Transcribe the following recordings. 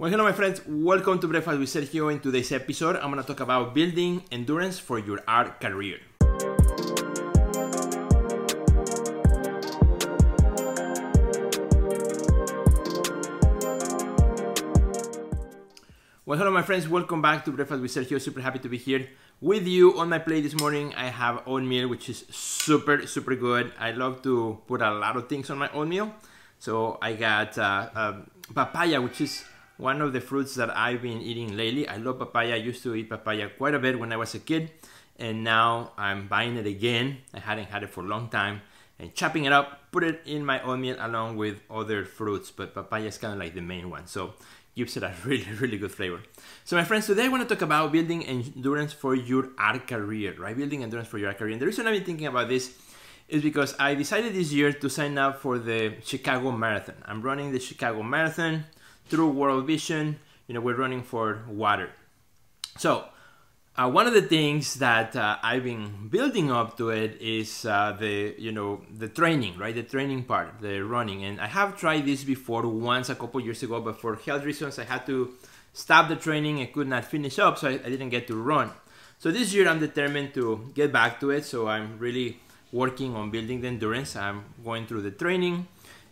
Well, hello, my friends. Welcome to Breakfast with Sergio. In today's episode, I'm going to talk about building endurance for your art career. Well, hello, my friends. Welcome back to Breakfast with Sergio. Super happy to be here with you. On my plate this morning, I have oatmeal, which is super, super good. I love to put a lot of things on my oatmeal. So I got uh, uh, papaya, which is one of the fruits that I've been eating lately. I love papaya. I used to eat papaya quite a bit when I was a kid, and now I'm buying it again. I hadn't had it for a long time, and chopping it up, put it in my oatmeal along with other fruits, but papaya is kind of like the main one. So gives it a really, really good flavor. So my friends, today I want to talk about building endurance for your art career, right? Building endurance for your art career. And the reason I've been thinking about this is because I decided this year to sign up for the Chicago Marathon. I'm running the Chicago Marathon through World Vision. You know, we're running for water. So, uh, one of the things that uh, I've been building up to it is uh, the you know the training, right? The training part, the running, and I have tried this before once a couple years ago, but for health reasons, I had to stop the training and could not finish up, so I, I didn't get to run. So this year, I'm determined to get back to it. So I'm really working on building the endurance. I'm going through the training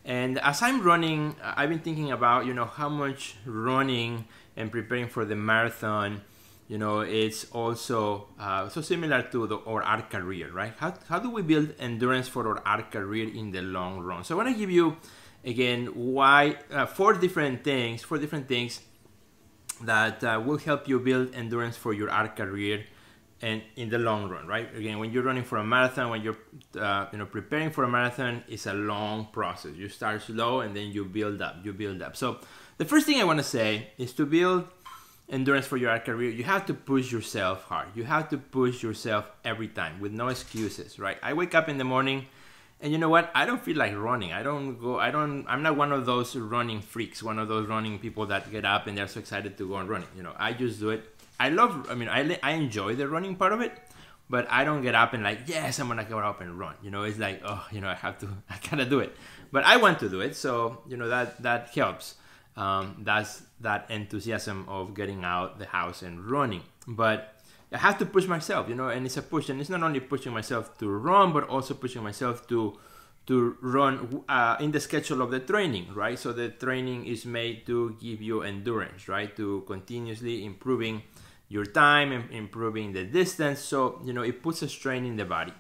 and as I'm running, I've been thinking about, you know, how much running and preparing for the marathon, you know, it's also uh, so similar to the, our art career, right? How, how do we build endurance for our art career in the long run? So I want to give you, again, why, uh, four different things, four different things that uh, will help you build endurance for your art career and in the long run, right? Again, when you're running for a marathon, when you're uh, you know preparing for a marathon, it's a long process. You start slow and then you build up, you build up. So the first thing I want to say is to build endurance for your career, you have to push yourself hard. You have to push yourself every time with no excuses, right? I wake up in the morning and you know what? I don't feel like running. I don't go I don't I'm not one of those running freaks, one of those running people that get up and they're so excited to go and running. You know, I just do it I love. I mean, I I enjoy the running part of it, but I don't get up and like, yes, I'm gonna go up and run. You know, it's like, oh, you know, I have to, I gotta do it. But I want to do it, so you know that that helps. Um, that's that enthusiasm of getting out the house and running. But I have to push myself, you know, and it's a push, and it's not only pushing myself to run, but also pushing myself to to run uh, in the schedule of the training, right? So the training is made to give you endurance, right? To continuously improving your time improving the distance. So, you know, it puts a strain in the body.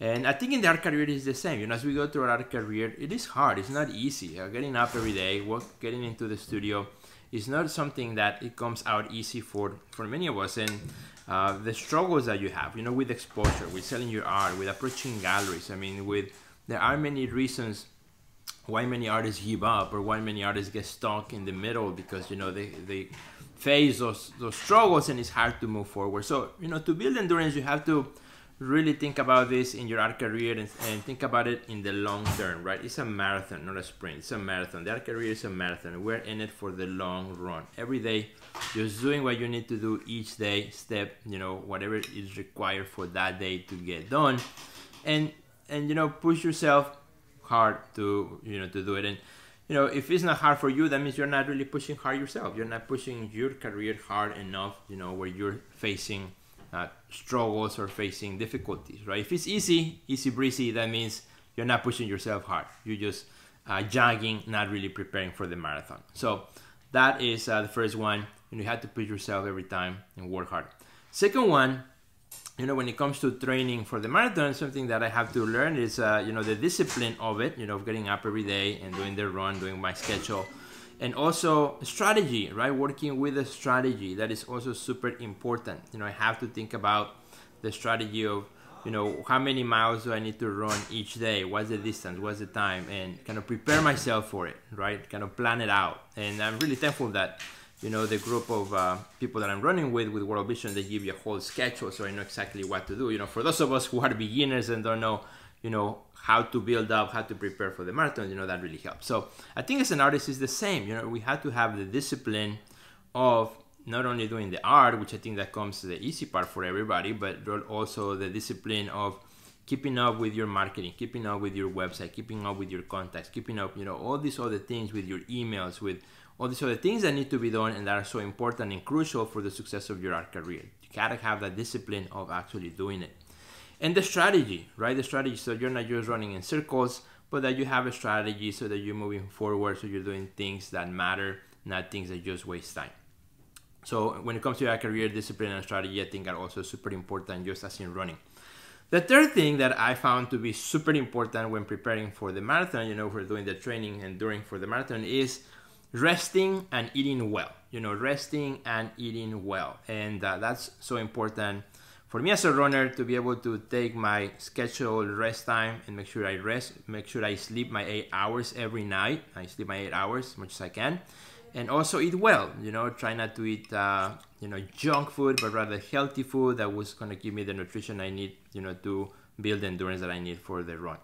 And I think in the art career is the same. You know, as we go through our career, it is hard. It's not easy. Uh, getting up every day, work, getting into the studio, is not something that it comes out easy for for many of us. And uh, the struggles that you have, you know, with exposure, with selling your art, with approaching galleries. I mean, with there are many reasons why many artists give up or why many artists get stuck in the middle because you know they they face those those struggles and it's hard to move forward. So you know to build endurance, you have to really think about this in your art career and, and, think about it in the long term, right? It's a marathon, not a sprint. It's a marathon. The art career is a marathon. We're in it for the long run. Every day, just doing what you need to do each day, step, you know, whatever is required for that day to get done, and and you know push yourself hard to you know to do it and you know, if it's not hard for you, that means you're not really pushing hard yourself. You're not pushing your career hard enough, you know, where you're facing uh, struggles or facing difficulties, right? If it's easy, easy breezy, that means you're not pushing yourself hard. You're just uh, jogging, not really preparing for the marathon. So that is uh, the first one. Know, you have to push yourself every time and work hard. Second one you know, when it comes to training for the marathon, something that I have to learn is, uh, you know, the discipline of it, you know, of getting up every day and doing the run, doing my schedule. And also strategy, right? Working with a strategy that is also super important. You know, I have to think about the strategy of, you know, how many miles do I need to run each day? What's the distance? What's the time? And kind of prepare myself for it, right? Kind of plan it out. And I'm really thankful that you know, the group of uh, people that I'm running with, with World Vision, they give you a whole schedule so I know exactly what to do. You know, for those of us who are beginners and don't know, you know, how to build up, how to prepare for the marathon, you know, that really helps. So I think as an artist, it's the same. You know, we have to have the discipline of not only doing the art, which I think that comes the easy part for everybody, but also the discipline of keeping up with your marketing, keeping up with your website, keeping up with your contacts, keeping up, you know, all these other things with your emails, with all these other things that need to be done and that are so important and crucial for the success of your art career. You gotta have that discipline of actually doing it. And the strategy, right? The strategy, so you're not just running in circles, but that you have a strategy so that you're moving forward, so you're doing things that matter, not things that just waste time. So when it comes to your career discipline and strategy, I think are also super important just as in running. The third thing that I found to be super important when preparing for the marathon, you know, for doing the training and during for the marathon is resting and eating well. You know, resting and eating well. And uh, that's so important for me as a runner to be able to take my scheduled rest time and make sure I rest, make sure I sleep my eight hours every night. I sleep my eight hours as much as I can and also eat well. You know, try not to eat uh, you know junk food, but rather healthy food that was going to give me the nutrition I need. You know, to build the endurance that I need for the run.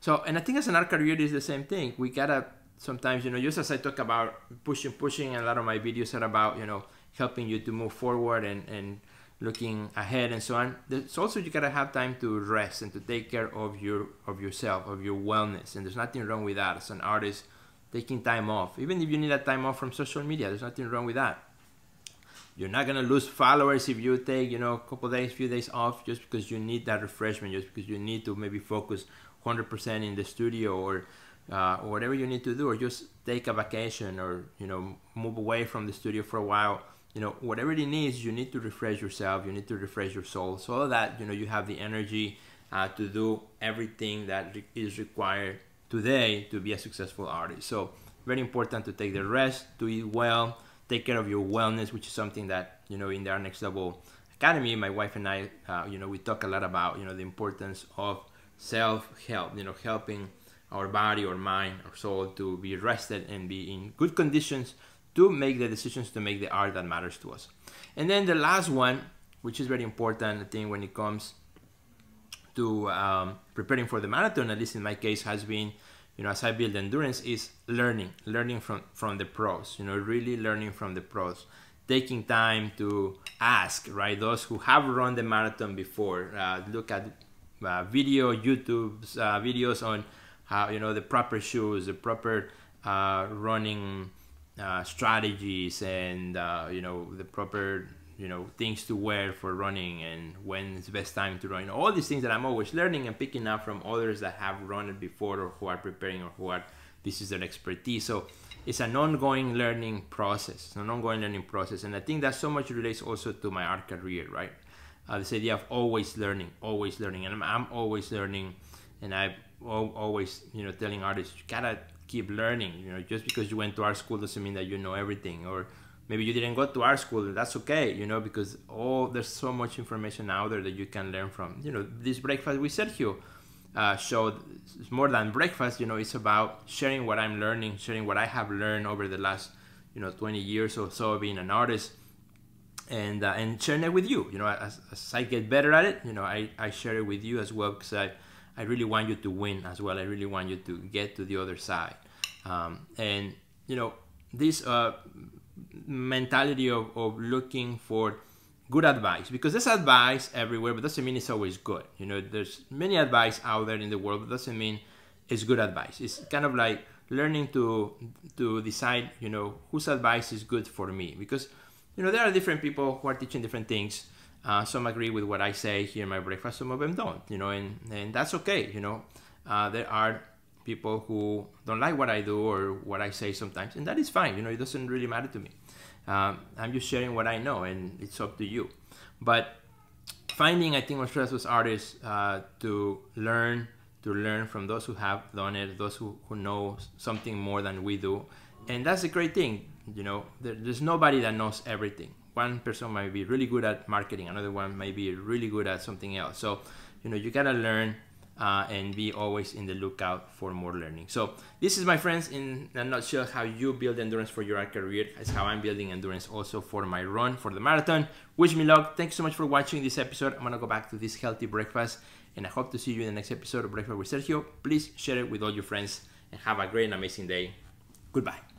So, and I think as an art career is the same thing. We gotta sometimes, you know, just as I talk about pushing, pushing, and a lot of my videos are about, you know, helping you to move forward and, and looking ahead and so on. There's also you gotta have time to rest and to take care of your of yourself, of your wellness. And there's nothing wrong with that as an artist taking time off. Even if you need that time off from social media, there's nothing wrong with that. You're not gonna lose followers if you take, you know, a couple days, few days off just because you need that refreshment, just because you need to maybe focus 100% in the studio or uh, whatever you need to do, or just take a vacation or you know move away from the studio for a while. You know, whatever it is, you need to refresh yourself. You need to refresh your soul, so that you know you have the energy uh, to do everything that is required today to be a successful artist. So very important to take the rest, to eat well, take care of your wellness, which is something that you know in the Next Level Academy, my wife and I, uh, you know, we talk a lot about you know the importance of self help. You know, helping our body, or mind, or soul to be rested and be in good conditions to make the decisions to make the art that matters to us. And then the last one, which is very important, I think, when it comes to um, preparing for the marathon, at least in my case, has been, you know, as I build endurance, is learning, learning from from the pros. You know, really learning from the pros, taking time to ask, right? Those who have run the marathon before, uh, look at uh, video, YouTube uh, videos on how you know the proper shoes, the proper uh, running uh, strategies, and uh, you know the proper you know things to wear for running and when it's best time to run. All these things that i'm always learning and picking up from others that have run it before or who are preparing or who are this is their expertise. So it's an ongoing learning process an ongoing learning process. And i think that so much relates also to my art career right? Uh, this idea of always learning always learning. And i'm, I'm always learning and i always you know telling artists you gotta keep learning you know just because you went to art school doesn't mean that you know everything. Or maybe you didn't go to art school and that's okay you know because oh there's so much information out there that you can learn from. You know this breakfast with sergio uh, showed more than breakfast you know it's about sharing what i'm learning sharing what i have learned over the last you know 20 years or so being an artist. And uh, and sharing it with you you know as, as i get better at it you know i, I share it with you as well because i i really want you to win as well. I really want you to get to the other side. Um, and you know this uh, mentality of, of looking for good advice because there's advice everywhere but doesn't mean it's always good. You know there's many advice out there in the world but doesn't mean it's good advice. It's kind of like learning to to decide you know whose advice is good for me because you know there are different people who are teaching different things. Uh, some agree with what i say here in my breakfast some of them don't you know and and that's okay you know. Uh, there are people who don't like what I do or what I say sometimes, and that is fine. You know, it doesn't really matter to me. Um, I'm just sharing what I know, and it's up to you. But finding, I think, most was artists uh, to learn to learn from those who have done it, those who, who know something more than we do, and that's a great thing. You know, there, there's nobody that knows everything. One person might be really good at marketing, another one might be really good at something else. So, you know, you gotta learn uh, and be always in the lookout for more learning. So this is my friends in a nutshell how you build endurance for your career. That's how I'm building endurance also for my run for the marathon. Wish me luck. Thanks so much for watching this episode. I'm gonna go back to this healthy breakfast and I hope to see you in the next episode of Breakfast with Sergio. Please share it with all your friends and have a great and amazing day. Goodbye.